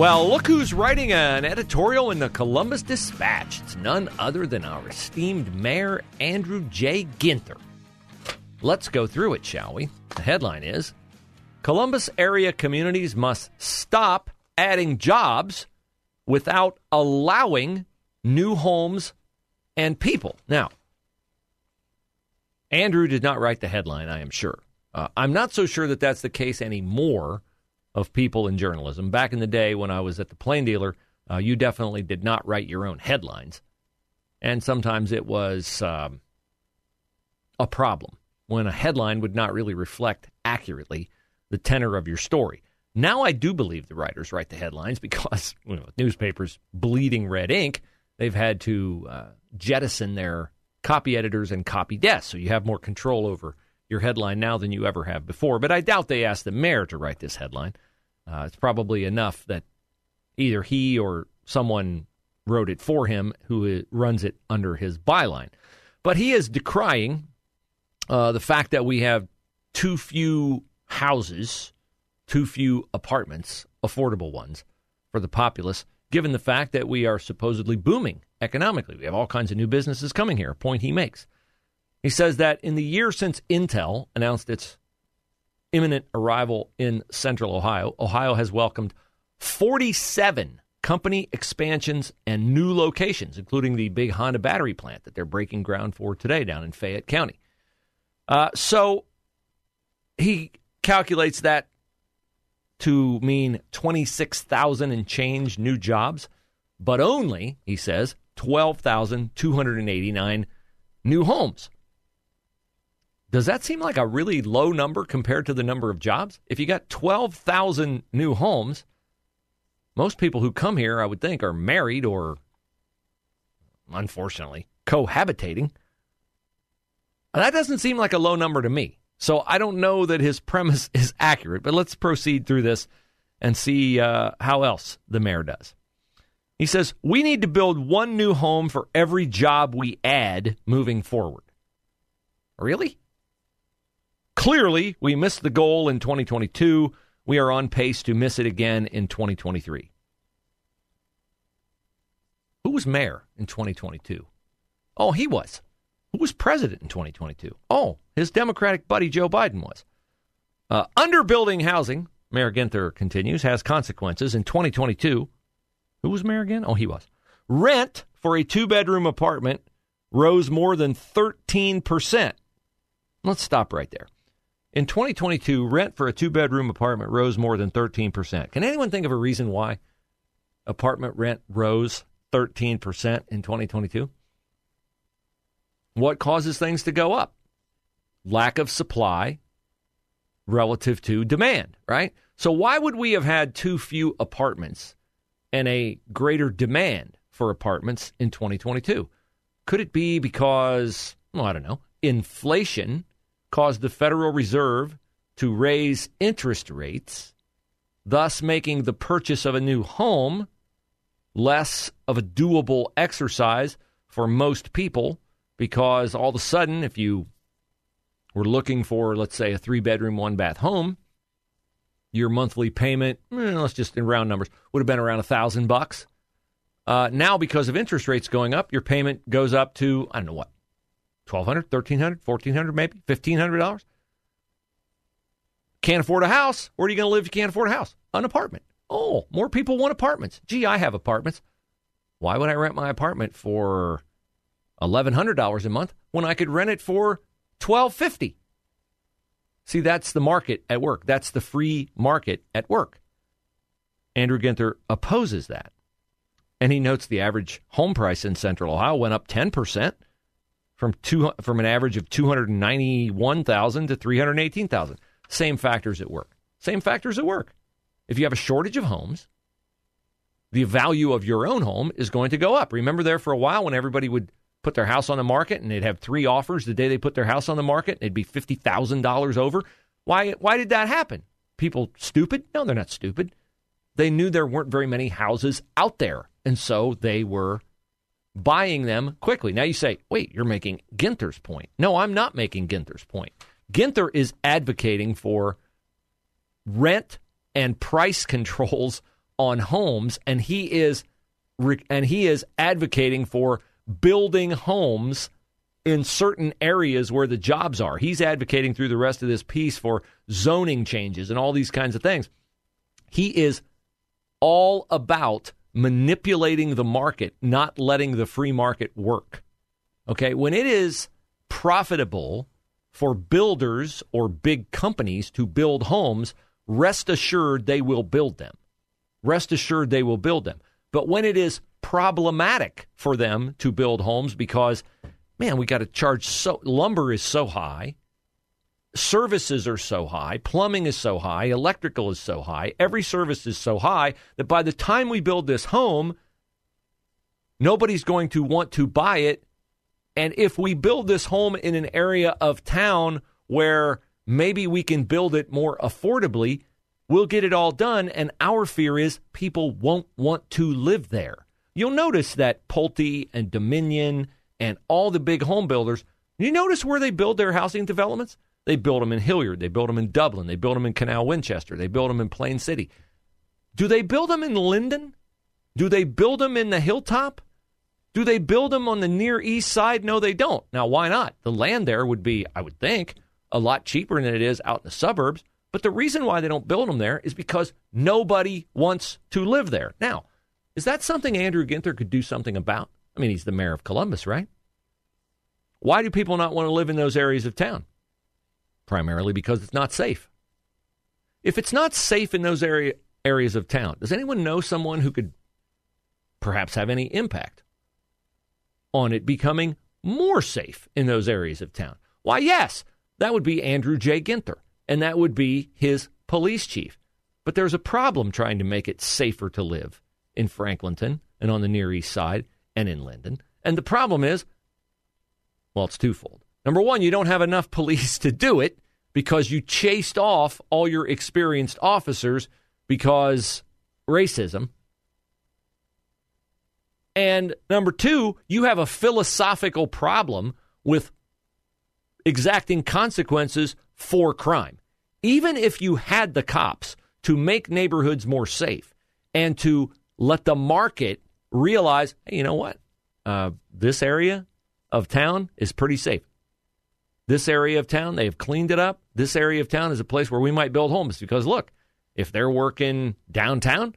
Well, look who's writing an editorial in the Columbus Dispatch. It's none other than our esteemed Mayor, Andrew J. Ginther. Let's go through it, shall we? The headline is Columbus area communities must stop adding jobs without allowing new homes and people. Now, Andrew did not write the headline, I am sure. Uh, I'm not so sure that that's the case anymore of people in journalism. Back in the day when I was at the Plain Dealer, uh, you definitely did not write your own headlines. And sometimes it was um, a problem when a headline would not really reflect accurately the tenor of your story. Now I do believe the writers write the headlines because you know, newspapers bleeding red ink, they've had to uh, jettison their copy editors and copy desks, so you have more control over your headline now than you ever have before. But I doubt they asked the mayor to write this headline. Uh, it's probably enough that either he or someone wrote it for him who runs it under his byline. But he is decrying uh, the fact that we have too few houses, too few apartments, affordable ones, for the populace, given the fact that we are supposedly booming economically. We have all kinds of new businesses coming here, a point he makes. He says that in the year since Intel announced its imminent arrival in central Ohio, Ohio has welcomed 47 company expansions and new locations, including the big Honda battery plant that they're breaking ground for today down in Fayette County. Uh, so he calculates that to mean 26,000 and change new jobs, but only, he says, 12,289 new homes. Does that seem like a really low number compared to the number of jobs? If you got 12,000 new homes, most people who come here, I would think, are married or, unfortunately, cohabitating. That doesn't seem like a low number to me. So I don't know that his premise is accurate, but let's proceed through this and see uh, how else the mayor does. He says, We need to build one new home for every job we add moving forward. Really? Clearly, we missed the goal in 2022. We are on pace to miss it again in 2023. Who was mayor in 2022? Oh, he was. Who was president in 2022? Oh, his Democratic buddy Joe Biden was. Uh, underbuilding housing, Mayor Ginther continues, has consequences. In 2022, who was mayor again? Oh, he was. Rent for a two bedroom apartment rose more than 13%. Let's stop right there. In 2022, rent for a two bedroom apartment rose more than 13%. Can anyone think of a reason why apartment rent rose 13% in 2022? What causes things to go up? Lack of supply relative to demand, right? So, why would we have had too few apartments and a greater demand for apartments in 2022? Could it be because, well, I don't know, inflation caused the Federal Reserve to raise interest rates, thus making the purchase of a new home less of a doable exercise for most people because all of a sudden, if you were looking for, let's say, a three bedroom, one bath home, your monthly payment, eh, let's just in round numbers, would have been around a thousand bucks. Uh, now, because of interest rates going up, your payment goes up to I don't know what, twelve hundred, thirteen hundred, fourteen hundred, maybe fifteen hundred dollars. Can't afford a house. Where are you going to live if you can't afford a house? An apartment. Oh, more people want apartments. Gee, I have apartments. Why would I rent my apartment for eleven hundred dollars a month when I could rent it for twelve fifty? See, that's the market at work. That's the free market at work. Andrew Ginther opposes that. And he notes the average home price in central Ohio went up 10% from two from an average of 291,000 to 318,000. Same factors at work. Same factors at work. If you have a shortage of homes, the value of your own home is going to go up. Remember there for a while when everybody would put their house on the market and they'd have three offers the day they put their house on the market, it'd be $50,000 over. Why why did that happen? People stupid? No, they're not stupid. They knew there weren't very many houses out there, and so they were buying them quickly. Now you say, "Wait, you're making Ginther's point." No, I'm not making Ginther's point. Ginther is advocating for rent and price controls on homes, and he is and he is advocating for building homes in certain areas where the jobs are. He's advocating through the rest of this piece for zoning changes and all these kinds of things. He is all about manipulating the market, not letting the free market work. Okay, when it is profitable for builders or big companies to build homes, rest assured they will build them. Rest assured they will build them. But when it is problematic for them to build homes because, man, we got to charge so, lumber is so high, services are so high, plumbing is so high, electrical is so high, every service is so high that by the time we build this home, nobody's going to want to buy it. And if we build this home in an area of town where maybe we can build it more affordably, we'll get it all done. And our fear is people won't want to live there. You'll notice that Pulte and Dominion and all the big home builders, you notice where they build their housing developments? They build them in Hilliard, they build them in Dublin, they build them in Canal Winchester, they build them in Plain City. Do they build them in Linden? Do they build them in the Hilltop? Do they build them on the near east side? No, they don't. Now, why not? The land there would be, I would think, a lot cheaper than it is out in the suburbs. But the reason why they don't build them there is because nobody wants to live there. Now, is that something Andrew Ginther could do something about? I mean, he's the mayor of Columbus, right? Why do people not want to live in those areas of town? Primarily because it's not safe. If it's not safe in those area, areas of town, does anyone know someone who could perhaps have any impact on it becoming more safe in those areas of town? Why, yes, that would be Andrew J. Ginther, and that would be his police chief. But there's a problem trying to make it safer to live in Franklinton and on the Near East Side and in Linden. And the problem is, well, it's twofold. Number one, you don't have enough police to do it because you chased off all your experienced officers because racism. And number two, you have a philosophical problem with exacting consequences for crime. Even if you had the cops to make neighborhoods more safe and to let the market realize, hey, you know what? Uh, this area of town is pretty safe. This area of town, they've cleaned it up. This area of town is a place where we might build homes because look, if they're working downtown,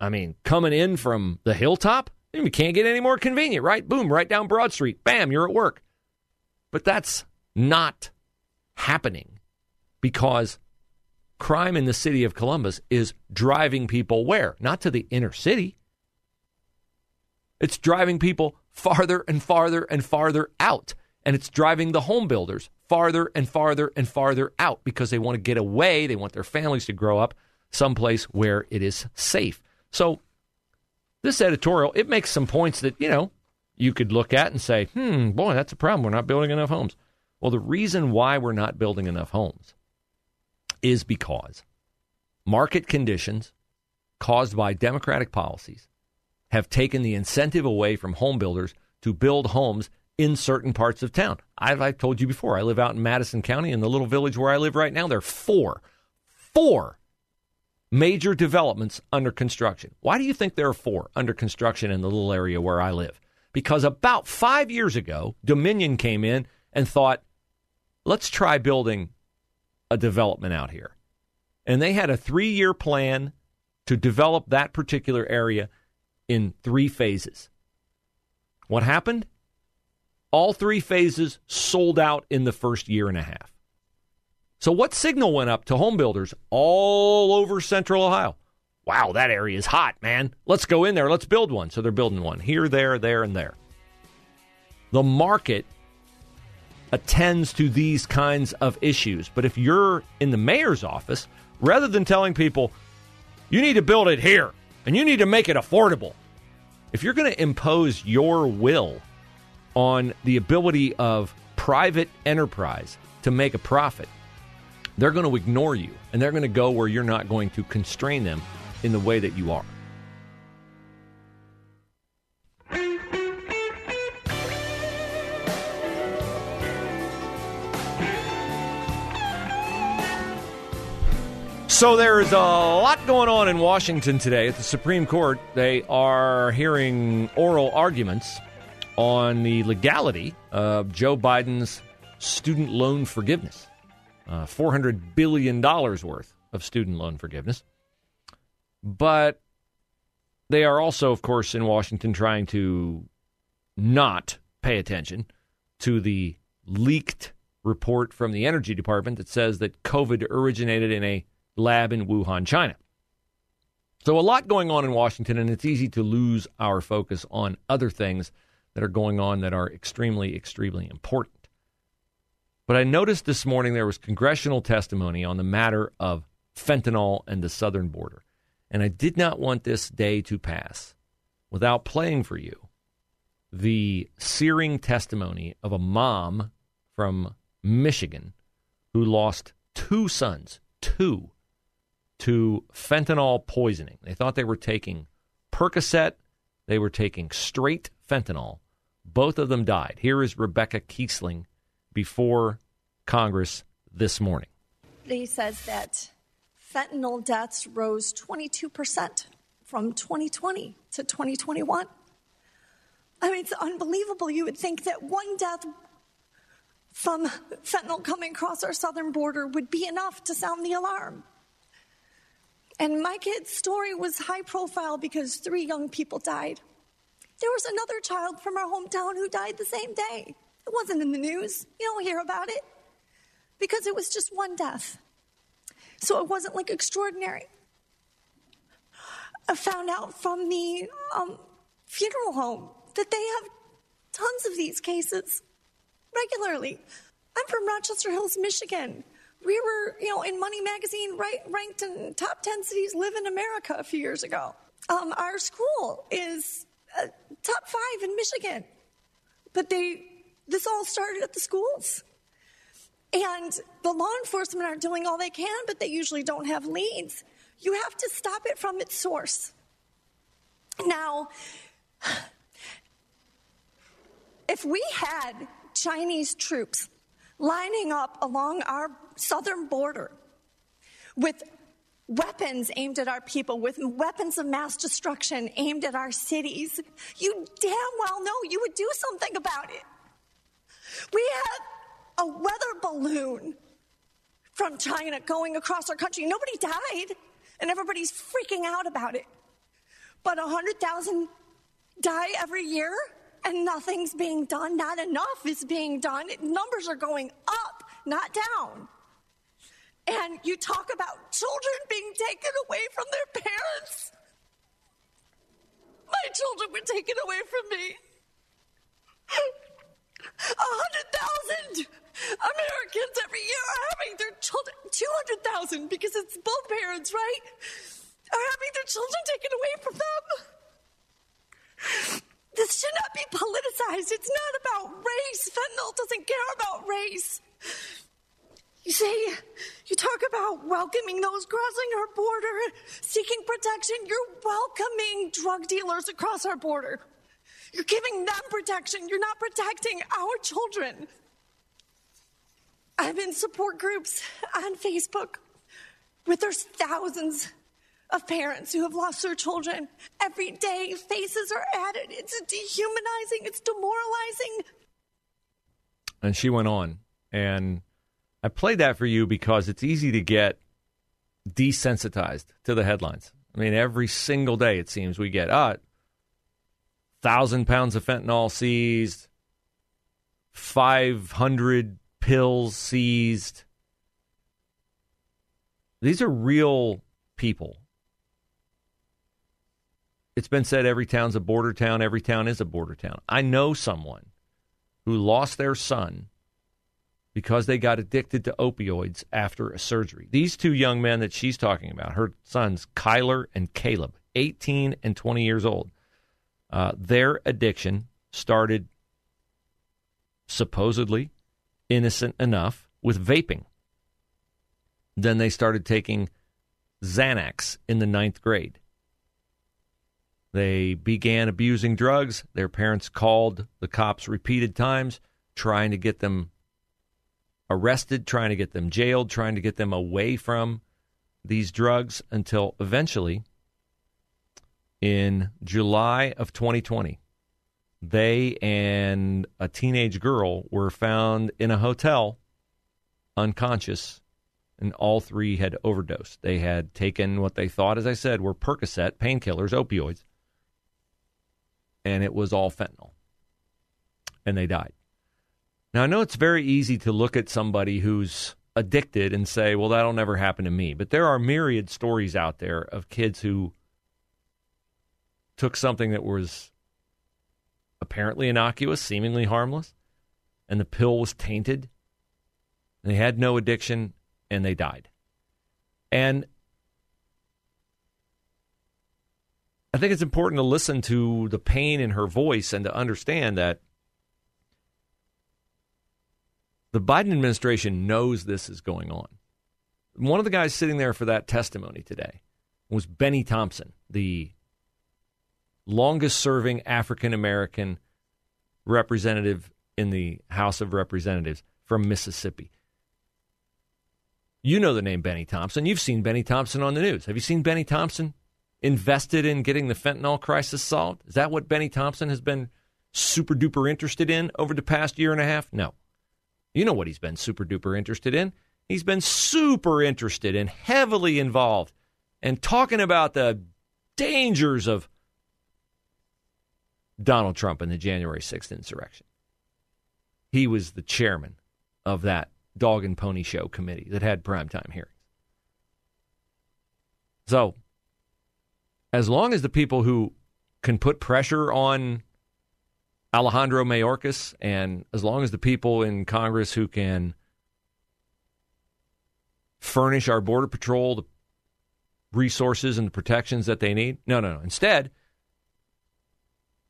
I mean, coming in from the hilltop, you can't get any more convenient, right? Boom, right down Broad Street. Bam, you're at work. But that's not happening because crime in the city of Columbus is driving people where? Not to the inner city. It's driving people farther and farther and farther out. And it's driving the home builders farther and farther and farther out because they want to get away. They want their families to grow up someplace where it is safe. So, this editorial, it makes some points that, you know, you could look at and say, hmm, boy, that's a problem. We're not building enough homes. Well, the reason why we're not building enough homes is because market conditions caused by democratic policies have taken the incentive away from home builders to build homes in certain parts of town. I've, I've, told you before, I live out in Madison County in the little village where I live right now. There are four, four major developments under construction. Why do you think there are four under construction in the little area where I live? Because about five years ago, Dominion came in and thought, let's try building a development out here. And they had a three year plan to develop that particular area in three phases. What happened? All three phases sold out in the first year and a half. So, what signal went up to home builders all over central Ohio? Wow, that area is hot, man. Let's go in there. Let's build one. So, they're building one here, there, there, and there. The market attends to these kinds of issues. But if you're in the mayor's office, rather than telling people, you need to build it here and you need to make it affordable, if you're going to impose your will on the ability of private enterprise to make a profit, they're going to ignore you and they're going to go where you're not going to constrain them in the way that you are. So there is a lot going on in Washington today at the Supreme Court. They are hearing oral arguments on the legality of Joe Biden's student loan forgiveness. Uh, $400 billion worth of student loan forgiveness. But they are also, of course, in Washington trying to not pay attention to the leaked report from the Energy Department that says that COVID originated in a lab in Wuhan, China. So, a lot going on in Washington, and it's easy to lose our focus on other things that are going on that are extremely, extremely important. But I noticed this morning there was congressional testimony on the matter of fentanyl and the southern border. And I did not want this day to pass without playing for you the searing testimony of a mom from Michigan who lost two sons, two to fentanyl poisoning. They thought they were taking Percocet, they were taking straight fentanyl. Both of them died. Here is Rebecca Kiessling before Congress this morning. He says that fentanyl deaths rose 22% from 2020 to 2021. I mean, it's unbelievable. You would think that one death from fentanyl coming across our southern border would be enough to sound the alarm. And my kid's story was high profile because three young people died. There was another child from our hometown who died the same day. It wasn't in the news. You don't hear about it because it was just one death. So it wasn't like extraordinary. I found out from the um, funeral home that they have tons of these cases regularly. I'm from Rochester Hills, Michigan we were, you know, in Money Magazine right, ranked in top 10 cities live in America a few years ago. Um, our school is uh, top five in Michigan. But they, this all started at the schools. And the law enforcement are doing all they can, but they usually don't have leads. You have to stop it from its source. Now, if we had Chinese troops lining up along our southern border with weapons aimed at our people, with weapons of mass destruction aimed at our cities, you damn well know you would do something about it. We had a weather balloon from China going across our country. Nobody died, and everybody's freaking out about it. But 100,000 die every year, and nothing's being done. Not enough is being done. Numbers are going up, not down. And you talk about children being taken away from their parents. My children were taken away from me. A hundred thousand Americans every year are having their children, 200,000 because it's both parents, right? Are having their children taken away from them. This should not be politicized. It's not about race. Fentanyl doesn't care about race. You say, you talk about welcoming those crossing our border, seeking protection. You're welcoming drug dealers across our border. You're giving them protection. You're not protecting our children. I'm in support groups on Facebook with there's thousands of parents who have lost their children. Every day, faces are added. It's dehumanizing, it's demoralizing. And she went on and I played that for you because it's easy to get desensitized to the headlines. I mean, every single day it seems we get, ah, thousand pounds of fentanyl seized, 500 pills seized. These are real people. It's been said every town's a border town, every town is a border town. I know someone who lost their son because they got addicted to opioids after a surgery. These two young men that she's talking about, her sons, Kyler and Caleb, 18 and 20 years old, uh, their addiction started supposedly innocent enough with vaping. Then they started taking Xanax in the ninth grade. They began abusing drugs. Their parents called the cops repeated times, trying to get them arrested, trying to get them jailed, trying to get them away from these drugs until eventually, in July of 2020, they and a teenage girl were found in a hotel unconscious, and all three had overdosed. They had taken what they thought, as I said, were Percocet, painkillers, opioids, and it was all fentanyl. And they died. Now, I know it's very easy to look at somebody who's addicted and say, well, that'll never happen to me. But there are myriad stories out there of kids who took something that was apparently innocuous, seemingly harmless, and the pill was tainted. They had no addiction and they died. And I think it's important to listen to the pain in her voice and to understand that the Biden administration knows this is going on. One of the guys sitting there for that testimony today was Bennie Thompson, the longest serving African American representative in the House of Representatives from Mississippi. You know the name Bennie Thompson. You've seen Bennie Thompson on the news. Have you seen Bennie Thompson invested in getting the fentanyl crisis solved? Is that what Bennie Thompson has been super duper interested in over the past year and a half? No. You know what he's been super duper interested in? He's been super interested and heavily involved and talking about the dangers of Donald Trump and the January 6th insurrection. He was the chairman of that dog and pony show committee that had primetime hearings. So, as long as the people who can put pressure on Alejandro Mayorkas, and as long as the people in Congress who can furnish our Border Patrol the resources and the protections that they need. No, no, no. Instead,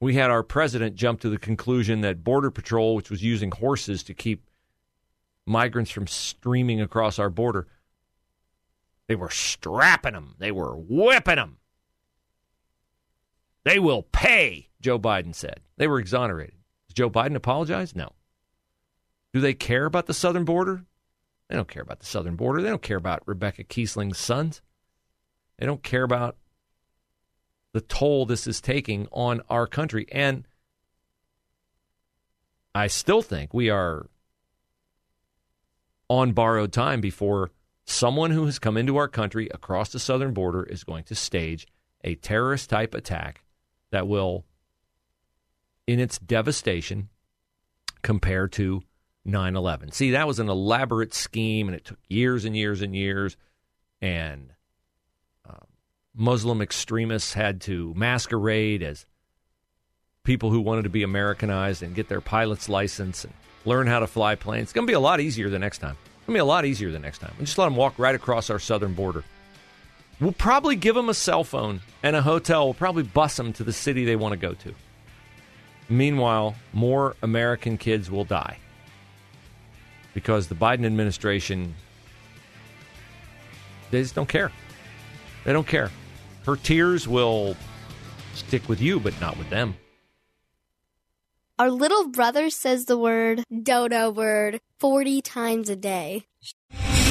we had our president jump to the conclusion that Border Patrol, which was using horses to keep migrants from streaming across our border, they were strapping them, they were whipping them. They will pay, Joe Biden said. They were exonerated. Does Joe Biden apologize? No. Do they care about the southern border? They don't care about the southern border. They don't care about Rebecca Kiessling's sons. They don't care about the toll this is taking on our country. And I still think we are on borrowed time before someone who has come into our country across the southern border is going to stage a terrorist type attack that will, in its devastation, compare to 9 11. See, that was an elaborate scheme, and it took years and years and years. And uh, Muslim extremists had to masquerade as people who wanted to be Americanized and get their pilot's license and learn how to fly planes. It's going to be a lot easier the next time. It's going to be a lot easier the next time. We just let them walk right across our southern border. We'll probably give them a cell phone and a hotel. We'll probably bus them to the city they want to go to. Meanwhile, more American kids will die because the Biden administration, they just don't care. They don't care. Her tears will stick with you, but not with them. Our little brother says the word dodo word 40 times a day.